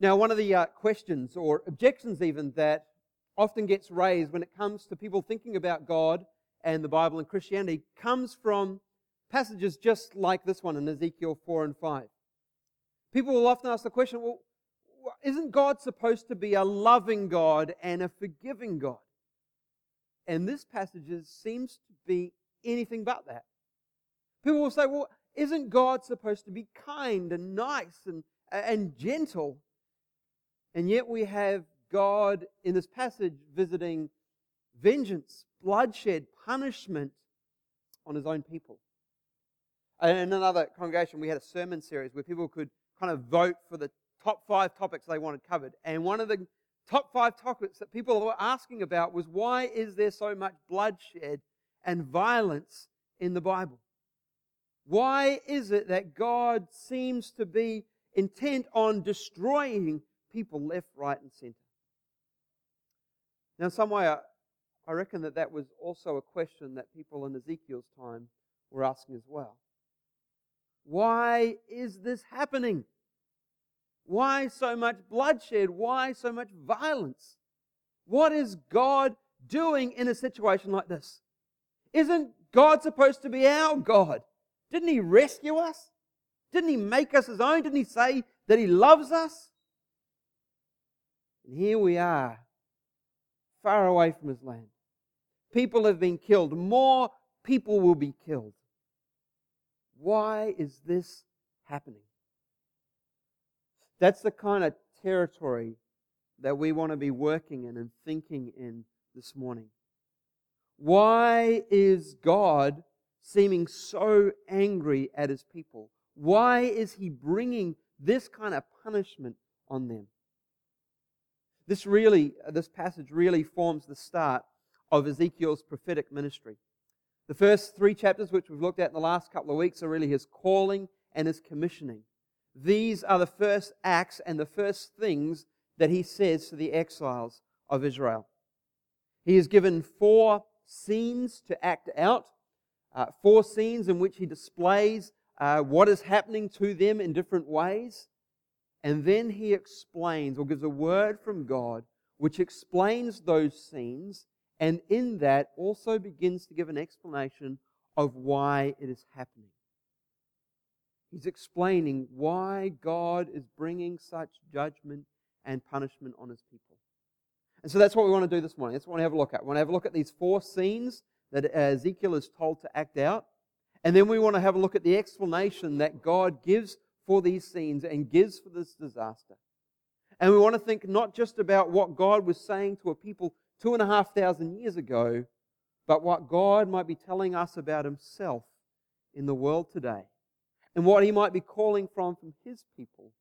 Now, one of the uh, questions or objections, even, that often gets raised when it comes to people thinking about God and the Bible and Christianity comes from passages just like this one in Ezekiel 4 and 5. People will often ask the question well, isn't God supposed to be a loving God and a forgiving God? And this passage seems to be anything but that. People will say, well, isn't God supposed to be kind and nice and, and gentle? And yet we have God in this passage visiting vengeance, bloodshed, punishment on his own people. And in another congregation, we had a sermon series where people could kind of vote for the top five topics they wanted covered. And one of the top five topics that people were asking about was why is there so much bloodshed and violence in the Bible? Why is it that God seems to be intent on destroying people left, right, and center? Now, in some way, I, I reckon that that was also a question that people in Ezekiel's time were asking as well. Why is this happening? Why so much bloodshed? Why so much violence? What is God doing in a situation like this? Isn't God supposed to be our God? Didn't He rescue us? Didn't He make us His own? Didn't He say that He loves us? And here we are, far away from His land. People have been killed. More people will be killed. Why is this happening? That's the kind of territory that we want to be working in and thinking in this morning. Why is God seeming so angry at his people? Why is he bringing this kind of punishment on them? This really, this passage really forms the start of Ezekiel's prophetic ministry. The first three chapters, which we've looked at in the last couple of weeks, are really his calling and his commissioning. These are the first acts and the first things that he says to the exiles of Israel. He is given four scenes to act out, uh, four scenes in which he displays uh, what is happening to them in different ways. And then he explains or gives a word from God which explains those scenes, and in that also begins to give an explanation of why it is happening. He's explaining why God is bringing such judgment and punishment on his people. And so that's what we want to do this morning. That's what we want to have a look at. We want to have a look at these four scenes that Ezekiel is told to act out. And then we want to have a look at the explanation that God gives for these scenes and gives for this disaster. And we want to think not just about what God was saying to a people two and a half thousand years ago, but what God might be telling us about himself in the world today and what he might be calling from from his people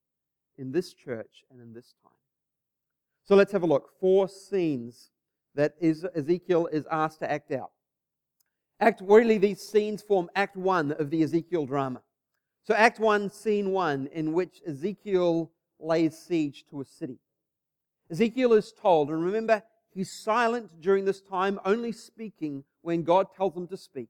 in this church and in this time. So let's have a look. Four scenes that Ezekiel is asked to act out. Act really these scenes form act 1 of the Ezekiel drama. So act 1 scene 1 in which Ezekiel lays siege to a city. Ezekiel is told and remember he's silent during this time only speaking when God tells him to speak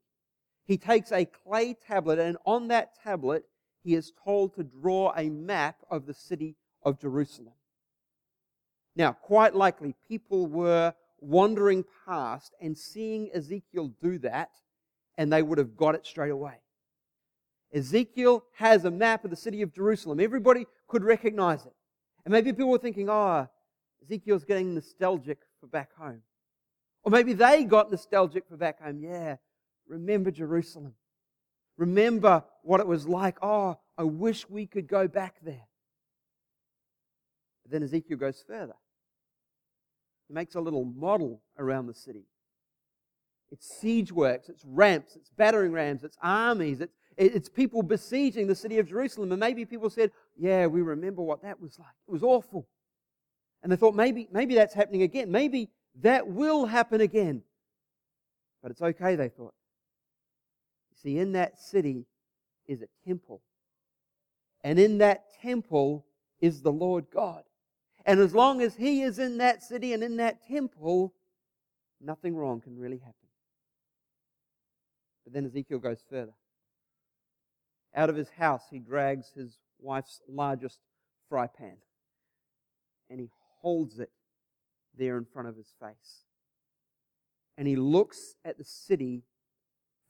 he takes a clay tablet, and on that tablet, he is told to draw a map of the city of Jerusalem. Now, quite likely, people were wandering past and seeing Ezekiel do that, and they would have got it straight away. Ezekiel has a map of the city of Jerusalem. Everybody could recognize it. And maybe people were thinking, oh, Ezekiel's getting nostalgic for back home. Or maybe they got nostalgic for back home. Yeah, Remember Jerusalem. Remember what it was like. Oh, I wish we could go back there. But then Ezekiel goes further. He makes a little model around the city. It's siege works, it's ramps, it's battering rams, it's armies, it's, it's people besieging the city of Jerusalem. And maybe people said, Yeah, we remember what that was like. It was awful. And they thought maybe, maybe that's happening again. Maybe that will happen again. But it's okay, they thought. You See, in that city is a temple. And in that temple is the Lord God. And as long as He is in that city and in that temple, nothing wrong can really happen. But then Ezekiel goes further. Out of his house, he drags his wife's largest fry pan. and he holds it there in front of his face. And he looks at the city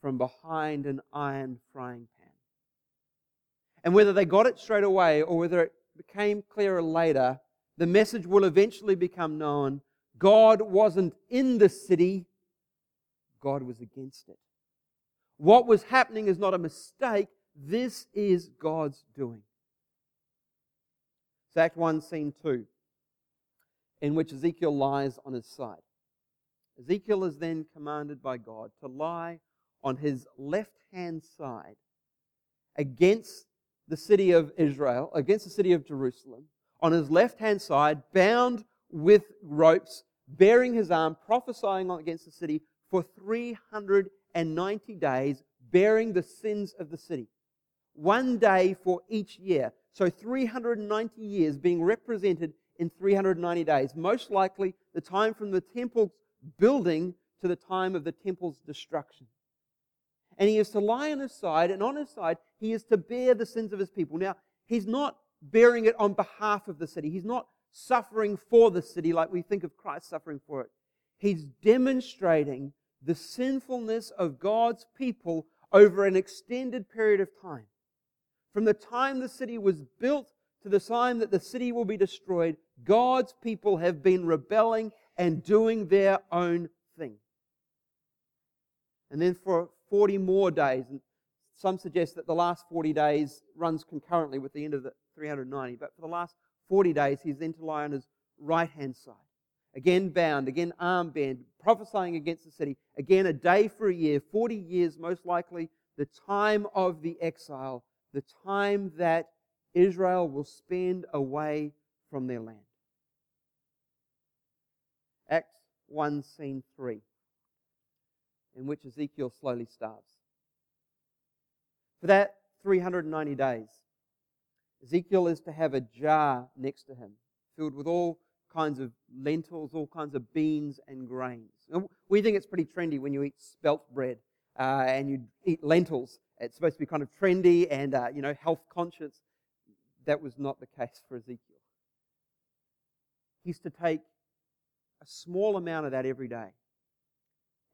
from behind an iron frying pan. And whether they got it straight away or whether it became clearer later, the message will eventually become known. God wasn't in the city, God was against it. What was happening is not a mistake, this is God's doing. It's Act 1, Scene 2, in which Ezekiel lies on his side. Ezekiel is then commanded by God to lie on his left hand side against the city of Israel, against the city of Jerusalem, on his left hand side, bound with ropes, baring his arm, prophesying against the city for 390 days, bearing the sins of the city. One day for each year. So 390 years being represented in 390 days. Most likely the time from the temple's building to the time of the temple's destruction. And he is to lie on his side, and on his side, he is to bear the sins of his people. Now, he's not bearing it on behalf of the city. He's not suffering for the city like we think of Christ suffering for it. He's demonstrating the sinfulness of God's people over an extended period of time. From the time the city was built to the time that the city will be destroyed, God's people have been rebelling and doing their own thing. And then for 40 more days, and some suggest that the last 40 days runs concurrently with the end of the 390, but for the last 40 days, he's then to lie on his right hand side. Again, bound, again, arm band, prophesying against the city. Again, a day for a year, 40 years, most likely, the time of the exile, the time that Israel will spend away from their land. Acts 1, scene 3, in which Ezekiel slowly starves. For that 390 days, Ezekiel is to have a jar next to him filled with all kinds of lentils, all kinds of beans and grains. we think it's pretty trendy when you eat spelt bread uh, and you eat lentils. It's supposed to be kind of trendy and uh, you know health conscious. That was not the case for Ezekiel. He's to take a small amount of that every day,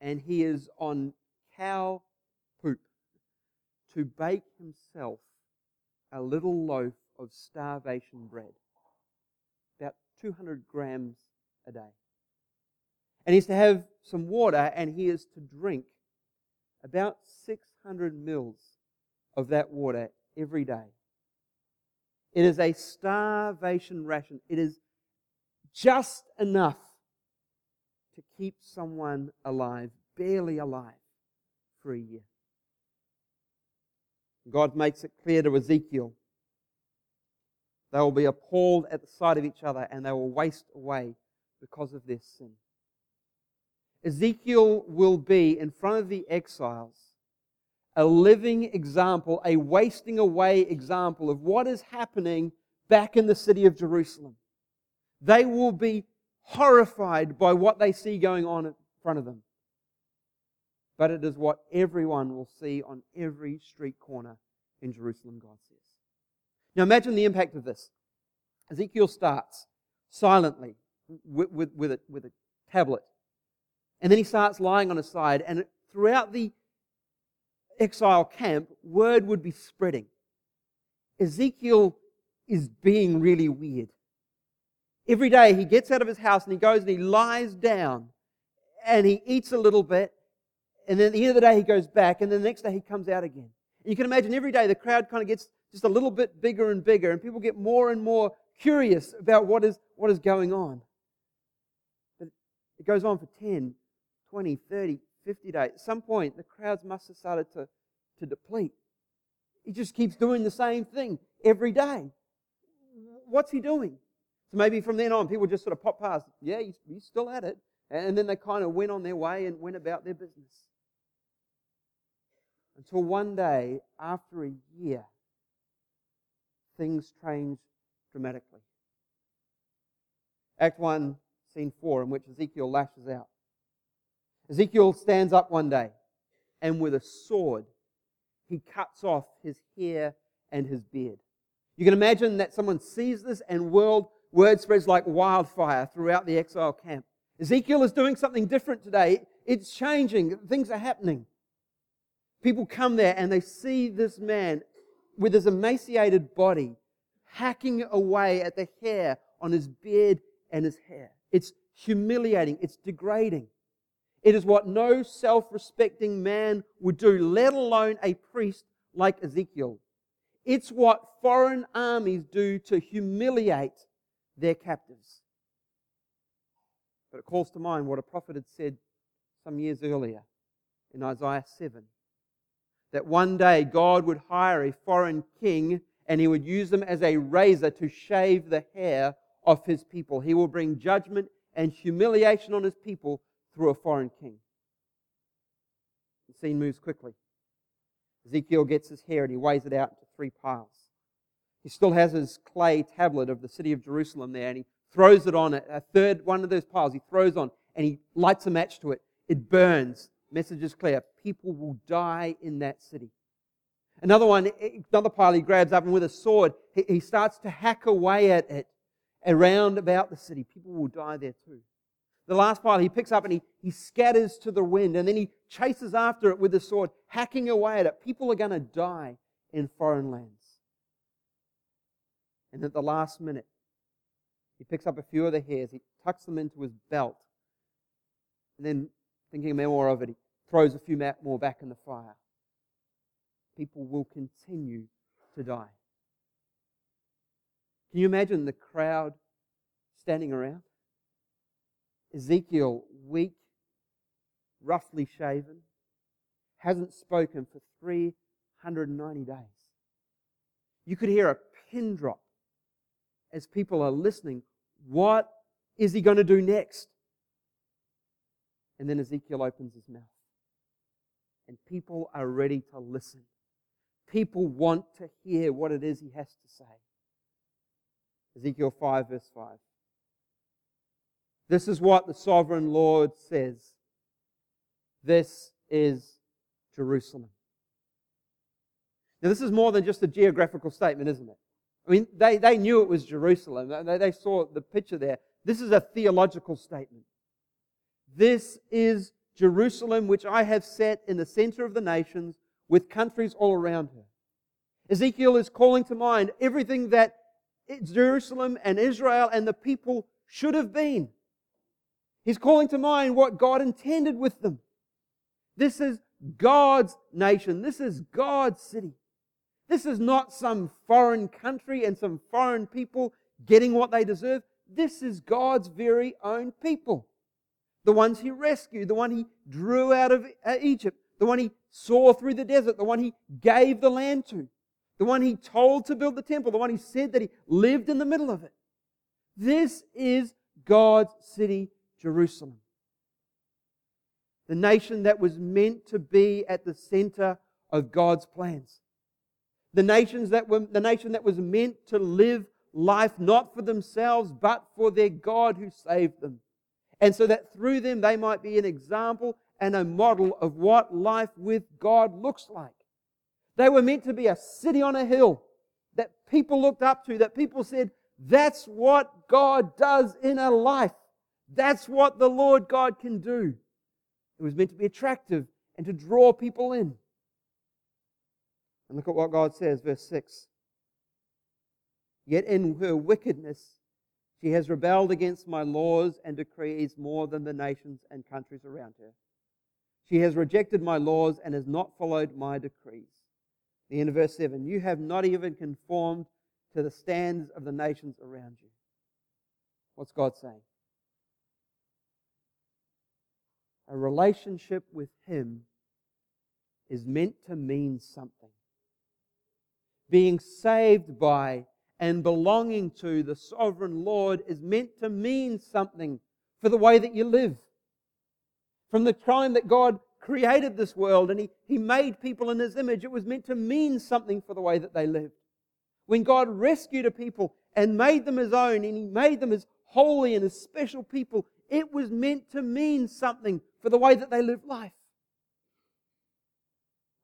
and he is on cow poop to bake himself a little loaf of starvation bread, about 200 grams a day. And he's to have some water and he is to drink about 600 mils of that water every day. It is a starvation ration. It is just enough to keep someone alive, barely alive, for a year. God makes it clear to Ezekiel they will be appalled at the sight of each other and they will waste away because of their sin. Ezekiel will be in front of the exiles a living example, a wasting away example of what is happening back in the city of Jerusalem. They will be horrified by what they see going on in front of them. But it is what everyone will see on every street corner in Jerusalem, God says. Now imagine the impact of this. Ezekiel starts silently with, with, with, a, with a tablet. And then he starts lying on his side. And throughout the exile camp, word would be spreading. Ezekiel is being really weird. Every day he gets out of his house and he goes and he lies down and he eats a little bit. And then at the end of the day, he goes back. And then the next day, he comes out again. And you can imagine every day the crowd kind of gets just a little bit bigger and bigger, and people get more and more curious about what is, what is going on. But it goes on for 10, 20, 30, 50 days. At some point, the crowds must have started to, to deplete. He just keeps doing the same thing every day. What's he doing? So maybe from then on, people just sort of pop past, yeah, he's, he's still at it. And then they kind of went on their way and went about their business. Until one day, after a year, things changed dramatically. Act 1, scene 4, in which Ezekiel lashes out. Ezekiel stands up one day and with a sword he cuts off his hair and his beard. You can imagine that someone sees this and world word spreads like wildfire throughout the exile camp. Ezekiel is doing something different today. It's changing. Things are happening. People come there and they see this man with his emaciated body hacking away at the hair on his beard and his hair. It's humiliating. It's degrading. It is what no self respecting man would do, let alone a priest like Ezekiel. It's what foreign armies do to humiliate their captives. But it calls to mind what a prophet had said some years earlier in Isaiah 7 that one day God would hire a foreign king and he would use them as a razor to shave the hair of his people. He will bring judgment and humiliation on his people through a foreign king. The scene moves quickly. Ezekiel gets his hair and he weighs it out into three piles. He still has his clay tablet of the city of Jerusalem there and he throws it on a third one of those piles. He throws on and he lights a match to it. It burns. Message is clear. People will die in that city. Another one, another pile he grabs up and with a sword, he starts to hack away at it around about the city. People will die there too. The last pile he picks up and he, he scatters to the wind and then he chases after it with the sword, hacking away at it. People are going to die in foreign lands. And at the last minute, he picks up a few of the hairs, he tucks them into his belt, and then, thinking more of it, he throws a few more back in the fire. People will continue to die. Can you imagine the crowd standing around? Ezekiel, weak, roughly shaven, hasn't spoken for 390 days. You could hear a pin drop as people are listening. What is he going to do next? And then Ezekiel opens his mouth. And people are ready to listen. People want to hear what it is he has to say. Ezekiel 5, verse 5. This is what the sovereign Lord says. This is Jerusalem. Now, this is more than just a geographical statement, isn't it? I mean, they, they knew it was Jerusalem. They, they saw the picture there. This is a theological statement. This is Jerusalem, which I have set in the center of the nations with countries all around her. Ezekiel is calling to mind everything that Jerusalem and Israel and the people should have been. He's calling to mind what God intended with them. This is God's nation. This is God's city. This is not some foreign country and some foreign people getting what they deserve. This is God's very own people. The ones He rescued, the one He drew out of uh, Egypt, the one He saw through the desert, the one He gave the land to, the one He told to build the temple, the one He said that He lived in the middle of it. This is God's city Jerusalem. The nation that was meant to be at the center of God's plans. The nations that were the nation that was meant to live life not for themselves but for their God who saved them. And so that through them they might be an example and a model of what life with God looks like. They were meant to be a city on a hill that people looked up to, that people said, that's what God does in a life. That's what the Lord God can do. It was meant to be attractive and to draw people in. And look at what God says, verse 6. Yet in her wickedness, she has rebelled against my laws and decrees more than the nations and countries around her. She has rejected my laws and has not followed my decrees. The end of verse 7 You have not even conformed to the standards of the nations around you. What's God saying? A relationship with Him is meant to mean something. Being saved by and belonging to the sovereign Lord is meant to mean something for the way that you live. From the time that God created this world and he, he made people in His image, it was meant to mean something for the way that they lived. When God rescued a people and made them His own and He made them His holy and as special people, it was meant to mean something for the way that they live life.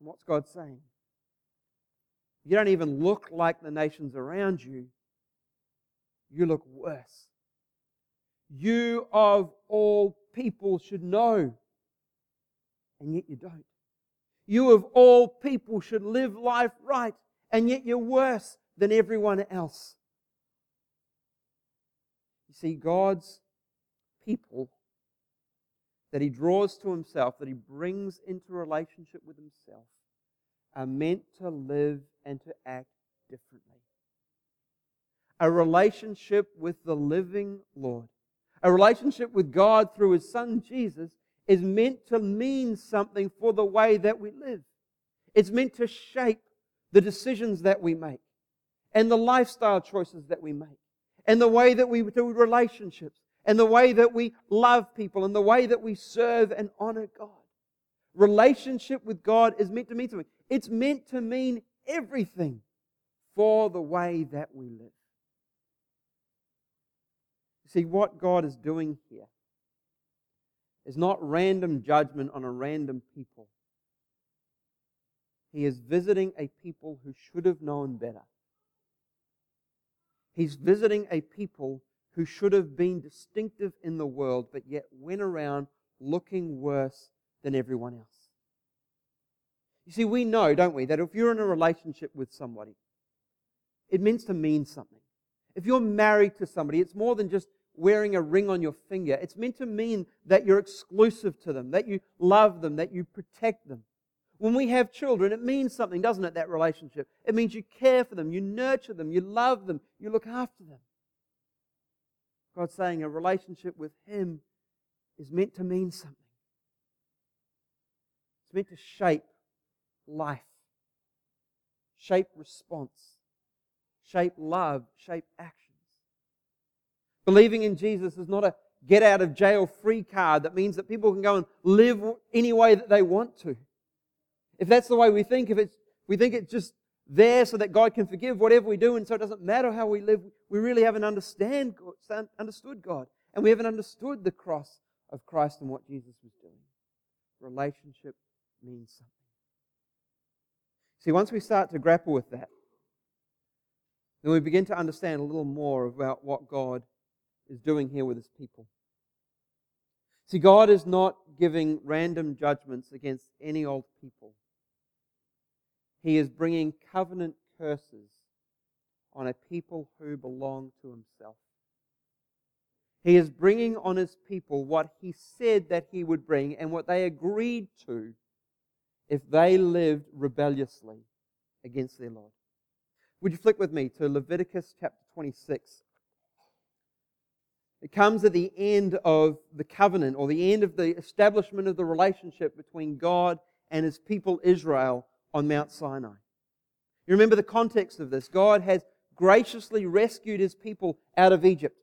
And what's God saying? You don't even look like the nations around you. you look worse. You of all people should know, and yet you don't. You of all people should live life right, and yet you're worse than everyone else. You see, God's people that He draws to Himself, that He brings into relationship with Himself, are meant to live and to act differently. A relationship with the living Lord, a relationship with God through His Son Jesus, is meant to mean something for the way that we live. It's meant to shape the decisions that we make and the lifestyle choices that we make and the way that we do relationships and the way that we love people and the way that we serve and honor God. Relationship with God is meant to mean something. It's meant to mean everything for the way that we live. See, what God is doing here is not random judgment on a random people. He is visiting a people who should have known better. He's visiting a people who should have been distinctive in the world, but yet went around looking worse than everyone else. You see, we know, don't we, that if you're in a relationship with somebody, it means to mean something. If you're married to somebody, it's more than just wearing a ring on your finger. It's meant to mean that you're exclusive to them, that you love them, that you protect them. When we have children, it means something, doesn't it, that relationship? It means you care for them, you nurture them, you love them, you look after them. God's saying a relationship with Him is meant to mean something. It's meant to shape life, shape response, shape love, shape actions. Believing in Jesus is not a get out of jail free card that means that people can go and live any way that they want to. If that's the way we think, if it's, we think it's just there so that God can forgive whatever we do and so it doesn't matter how we live, we really haven't understand, understood God. And we haven't understood the cross of Christ and what Jesus was doing. Relationship means something. See, once we start to grapple with that, then we begin to understand a little more about what God is doing here with his people. See, God is not giving random judgments against any old people. He is bringing covenant curses on a people who belong to himself. He is bringing on his people what he said that he would bring and what they agreed to if they lived rebelliously against their Lord. Would you flick with me to Leviticus chapter 26? It comes at the end of the covenant or the end of the establishment of the relationship between God and his people Israel on Mount Sinai. You remember the context of this. God has graciously rescued his people out of Egypt.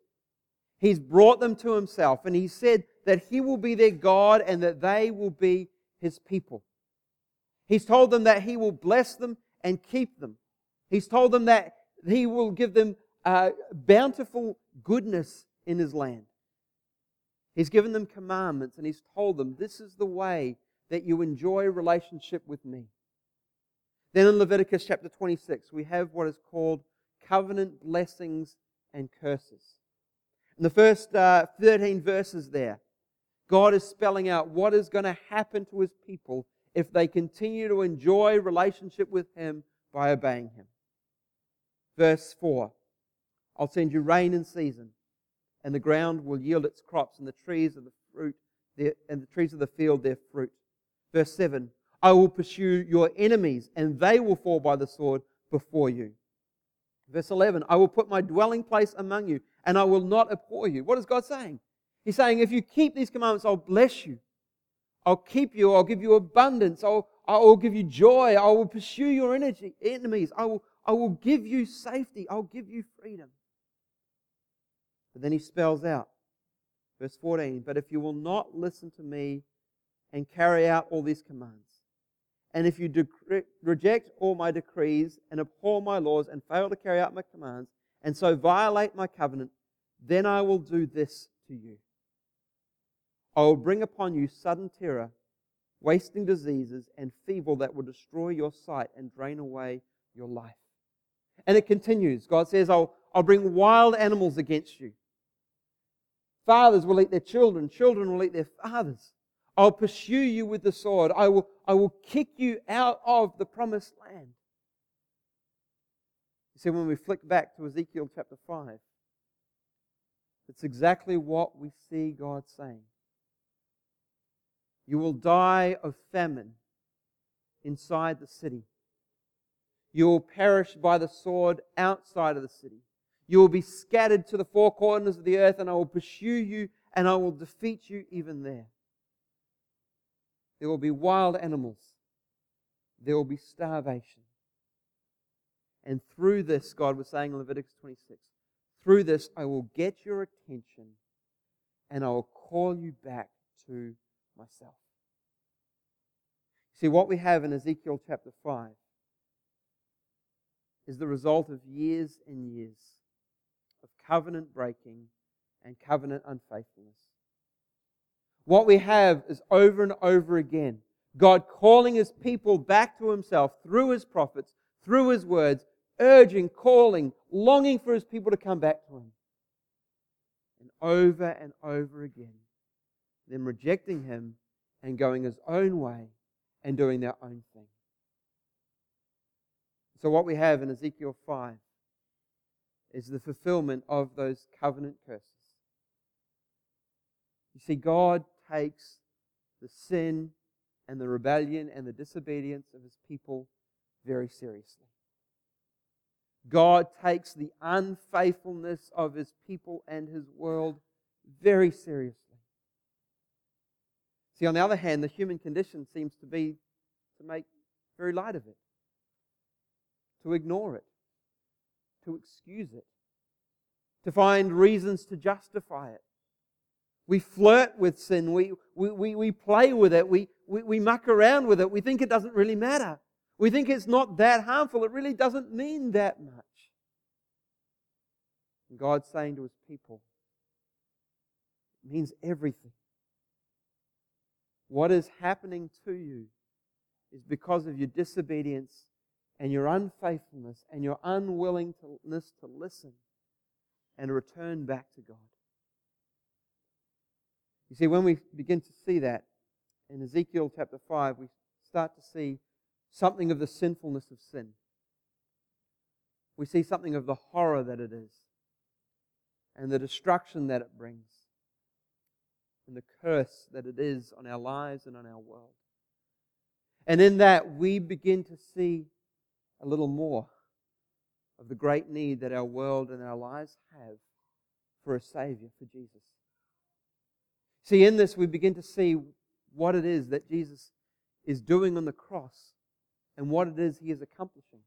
He's brought them to himself, and he said that he will be their God and that they will be his people. He's told them that he will bless them and keep them. He's told them that he will give them uh, bountiful goodness in his land. He's given them commandments and he's told them this is the way that you enjoy relationship with me. Then in Leviticus chapter 26, we have what is called covenant blessings and curses. In the first uh, 13 verses there, God is spelling out what is going to happen to his people if they continue to enjoy relationship with him by obeying him. Verse 4 I'll send you rain in season and the ground will yield its crops, and the trees of the fruit and the trees of the field their fruit. Verse 7 I will pursue your enemies, and they will fall by the sword before you. Verse 11 I will put my dwelling place among you, and I will not abhor you. What is God saying? He's saying, if you keep these commandments, I'll bless you. I'll keep you. I'll give you abundance. I'll, I will give you joy. I will pursue your energy, enemies. I will, I will give you safety. I'll give you freedom. But then he spells out, verse 14, But if you will not listen to me and carry out all these commands, and if you reject all my decrees and abhor my laws and fail to carry out my commands, and so violate my covenant, then I will do this to you. I will bring upon you sudden terror, wasting diseases, and fever that will destroy your sight and drain away your life. And it continues. God says, I'll, I'll bring wild animals against you. Fathers will eat their children, children will eat their fathers. I'll pursue you with the sword. I will, I will kick you out of the promised land. You see, when we flick back to Ezekiel chapter 5, it's exactly what we see God saying. You will die of famine inside the city. You will perish by the sword outside of the city. You will be scattered to the four corners of the earth, and I will pursue you and I will defeat you even there. There will be wild animals. There will be starvation. And through this, God was saying in Leviticus 26, through this I will get your attention and I will call you back to myself. See, what we have in Ezekiel chapter 5 is the result of years and years of covenant breaking and covenant unfaithfulness. What we have is over and over again God calling his people back to himself through his prophets, through his words, urging, calling, longing for his people to come back to him. And over and over again, them rejecting him and going his own way and doing their own thing. So, what we have in Ezekiel 5 is the fulfillment of those covenant curses. You see, God takes the sin and the rebellion and the disobedience of his people very seriously. God takes the unfaithfulness of his people and his world very seriously. See, on the other hand, the human condition seems to be to make very light of it, to ignore it, to excuse it, to find reasons to justify it. We flirt with sin. We, we, we, we play with it. We, we, we muck around with it. We think it doesn't really matter. We think it's not that harmful. It really doesn't mean that much. And God's saying to his people, it means everything. What is happening to you is because of your disobedience and your unfaithfulness and your unwillingness to listen and return back to God. You see, when we begin to see that in Ezekiel chapter 5, we start to see something of the sinfulness of sin. We see something of the horror that it is and the destruction that it brings and the curse that it is on our lives and on our world. And in that, we begin to see a little more of the great need that our world and our lives have for a Savior, for Jesus. See, in this, we begin to see what it is that Jesus is doing on the cross and what it is he is accomplishing.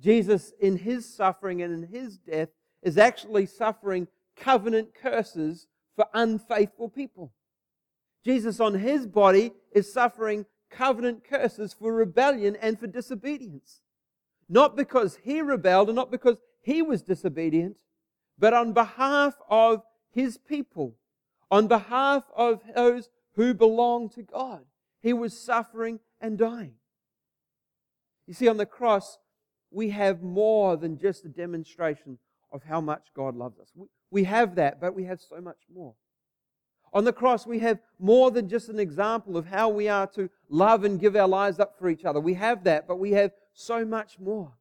Jesus, in his suffering and in his death, is actually suffering covenant curses for unfaithful people. Jesus, on his body, is suffering covenant curses for rebellion and for disobedience. Not because he rebelled and not because he was disobedient, but on behalf of his people on behalf of those who belong to God. He was suffering and dying. You see, on the cross, we have more than just a demonstration of how much God loves us. We have that, but we have so much more. On the cross, we have more than just an example of how we are to love and give our lives up for each other. We have that, but we have so much more.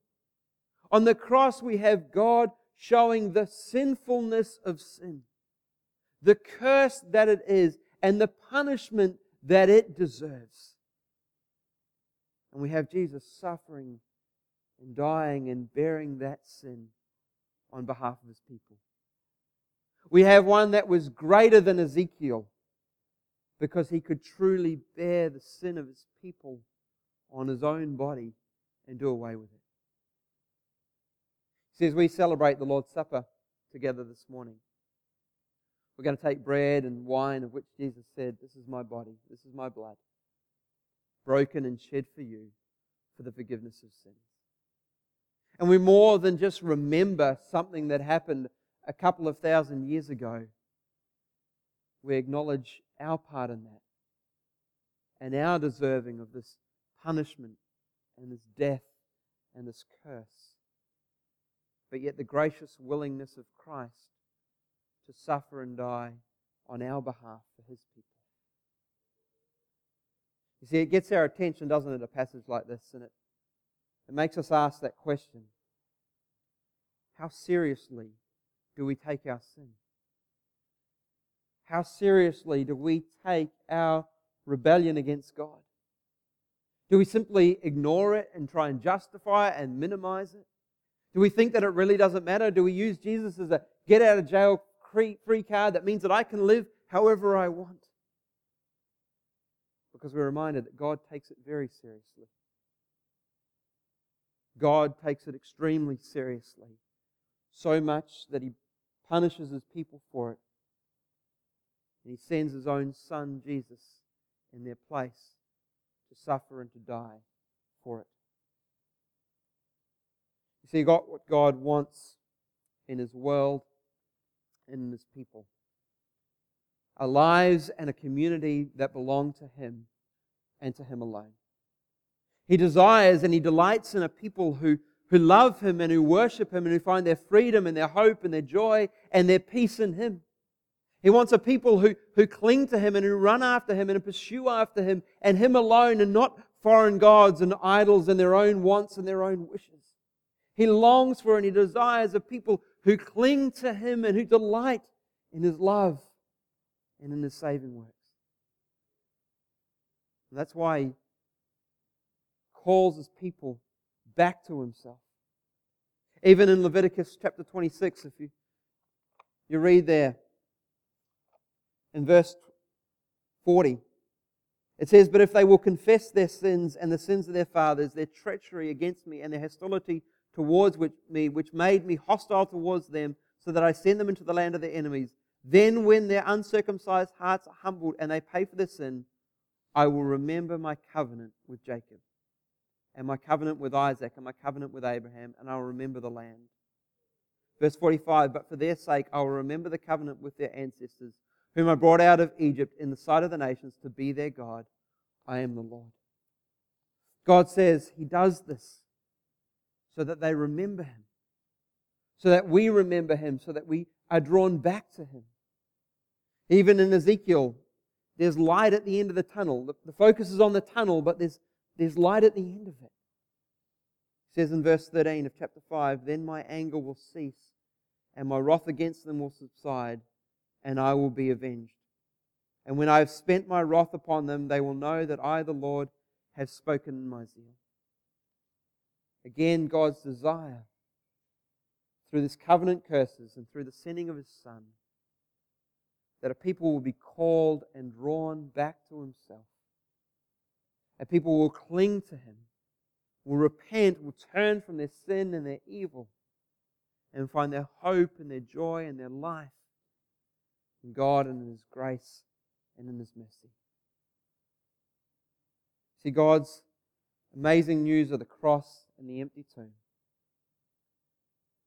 On the cross, we have God showing the sinfulness of sin the curse that it is, and the punishment that it deserves. And we have Jesus suffering and dying and bearing that sin on behalf of his people. We have one that was greater than Ezekiel because he could truly bear the sin of his people on his own body and do away with it. See, as we celebrate the Lord's Supper together this morning, we're going to take bread and wine, of which Jesus said, This is my body, this is my blood, broken and shed for you for the forgiveness of sins. And we more than just remember something that happened a couple of thousand years ago. We acknowledge our part in that and our deserving of this punishment and this death and this curse. but yet the gracious willingness of Christ to suffer and die on our behalf for his people. You see, it gets our attention, doesn't it, a passage like this, and it, it makes us ask that question How seriously do we take our sin? How seriously do we take our rebellion against God? Do we simply ignore it and try and justify it and minimize it? Do we think that it really doesn't matter? Do we use Jesus as a get out of jail free card that means that I can live however I want? Because we're reminded that God takes it very seriously. God takes it extremely seriously. So much that He punishes His people for it. And He sends His own Son, Jesus, in their place to suffer and to die for it. You see, got what God wants in His world in His people. A lives and a community that belong to Him and to Him alone. He desires and He delights in a people who, who love Him and who worship Him and who find their freedom and their hope and their joy and their peace in Him. He wants a people who, who cling to Him and who run after Him and pursue after Him and Him alone and not foreign gods and idols and their own wants and their own wishes. He longs for and He desires a people who cling to Him and who delight in His love and in His saving works. And that's why He calls His people back to Himself. Even in Leviticus chapter 26, if you, you read there, in verse 40. It says, But if they will confess their sins and the sins of their fathers, their treachery against me and their hostility towards which, me, which made me hostile towards them, so that I send them into the land of their enemies, then when their uncircumcised hearts are humbled and they pay for their sin, I will remember my covenant with Jacob, and my covenant with Isaac, and my covenant with Abraham, and I will remember the land. Verse 45 But for their sake I will remember the covenant with their ancestors whom I brought out of Egypt in the sight of the nations to be their God. I am the Lord. God says He does this so that they remember Him, so that we remember Him, so that we are drawn back to Him. Even in Ezekiel, there's light at the end of the tunnel. The, the focus is on the tunnel, but there's, there's light at the end of it. It says in verse 13 of chapter 5 Then my anger will cease, and my wrath against them will subside and I will be avenged. And when I have spent my wrath upon them, they will know that I, the Lord, have spoken in my zeal. Again, God's desire through this covenant curses and through the sending of his Son that a people will be called and drawn back to himself. A people will cling to him, will repent, will turn from their sin and their evil, and find their hope and their joy and their life in God and in His grace and in His mercy. See, God's amazing news of the cross and the empty tomb.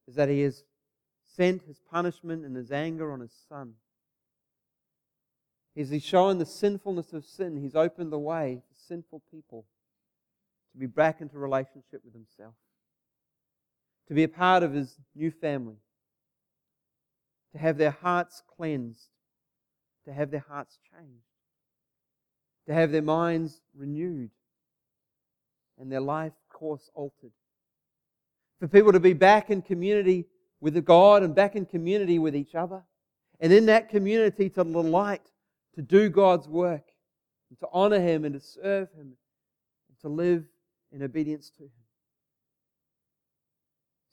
Is that He has sent His punishment and His anger on His Son. He's shown the sinfulness of sin, He's opened the way for sinful people to be back into relationship with Himself, to be a part of His new family, to have their hearts cleansed, to have their hearts changed, to have their minds renewed, and their life course altered. For people to be back in community with God and back in community with each other, and in that community to delight, to do God's work, and to honor Him and to serve Him, and to live in obedience to Him.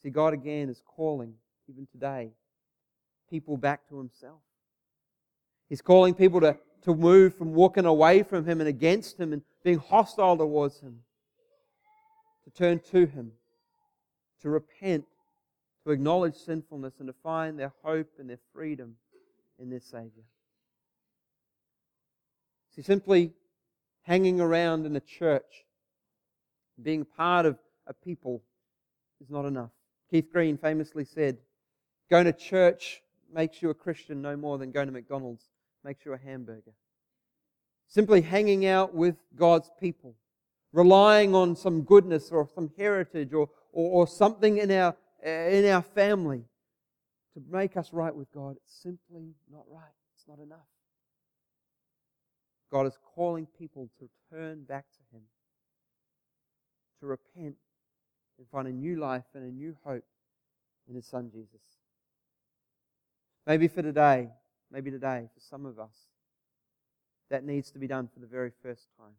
See, God again is calling, even today, people back to Himself. He's calling people to, to move from walking away from Him and against Him and being hostile towards Him, to turn to Him, to repent, to acknowledge sinfulness, and to find their hope and their freedom in their Savior. See, simply hanging around in a church, being part of a people, is not enough. Keith Green famously said, Going to church makes you a Christian no more than going to McDonald's makes you a hamburger. Simply hanging out with God's people, relying on some goodness or some heritage or, or, or something in our, in our family to make us right with God. It's simply not right. It's not enough. God is calling people to turn back to Him, to repent and find a new life and a new hope in His Son Jesus. Maybe for today, maybe today, for some of us, that needs to be done for the very first time.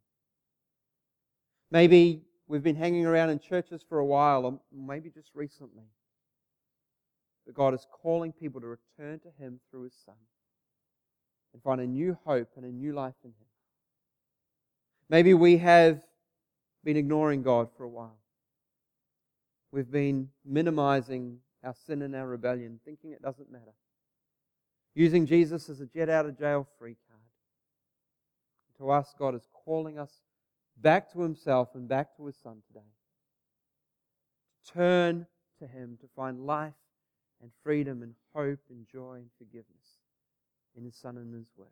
Maybe we've been hanging around in churches for a while, or maybe just recently. But God is calling people to return to Him through His Son and find a new hope and a new life in Him. Maybe we have been ignoring God for a while. We've been minimizing our sin and our rebellion, thinking it doesn't matter. Using Jesus as a get out of jail free card. To us, God is calling us back to Himself and back to His Son today. To turn to Him to find life and freedom and hope and joy and forgiveness in His Son and His work.